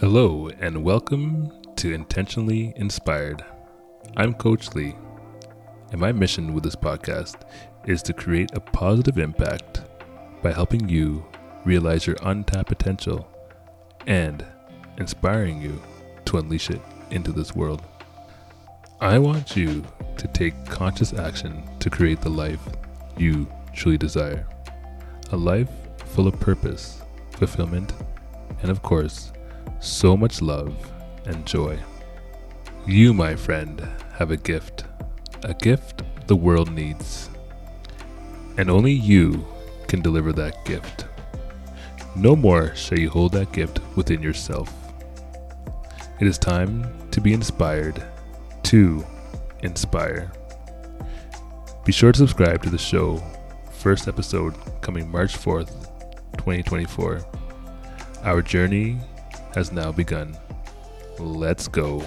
Hello, and welcome to Intentionally Inspired. I'm Coach Lee, and my mission with this podcast is to create a positive impact by helping you realize your untapped potential and inspiring you to unleash it into this world. I want you to take conscious action to create the life you truly desire. A life full of purpose, fulfillment, and of course, so much love and joy. You, my friend, have a gift. A gift the world needs. And only you can deliver that gift. No more shall you hold that gift within yourself. It is time to be inspired to inspire. Be sure to subscribe to the show. First episode coming March 4th, 2024. Our journey has now begun. Let's go.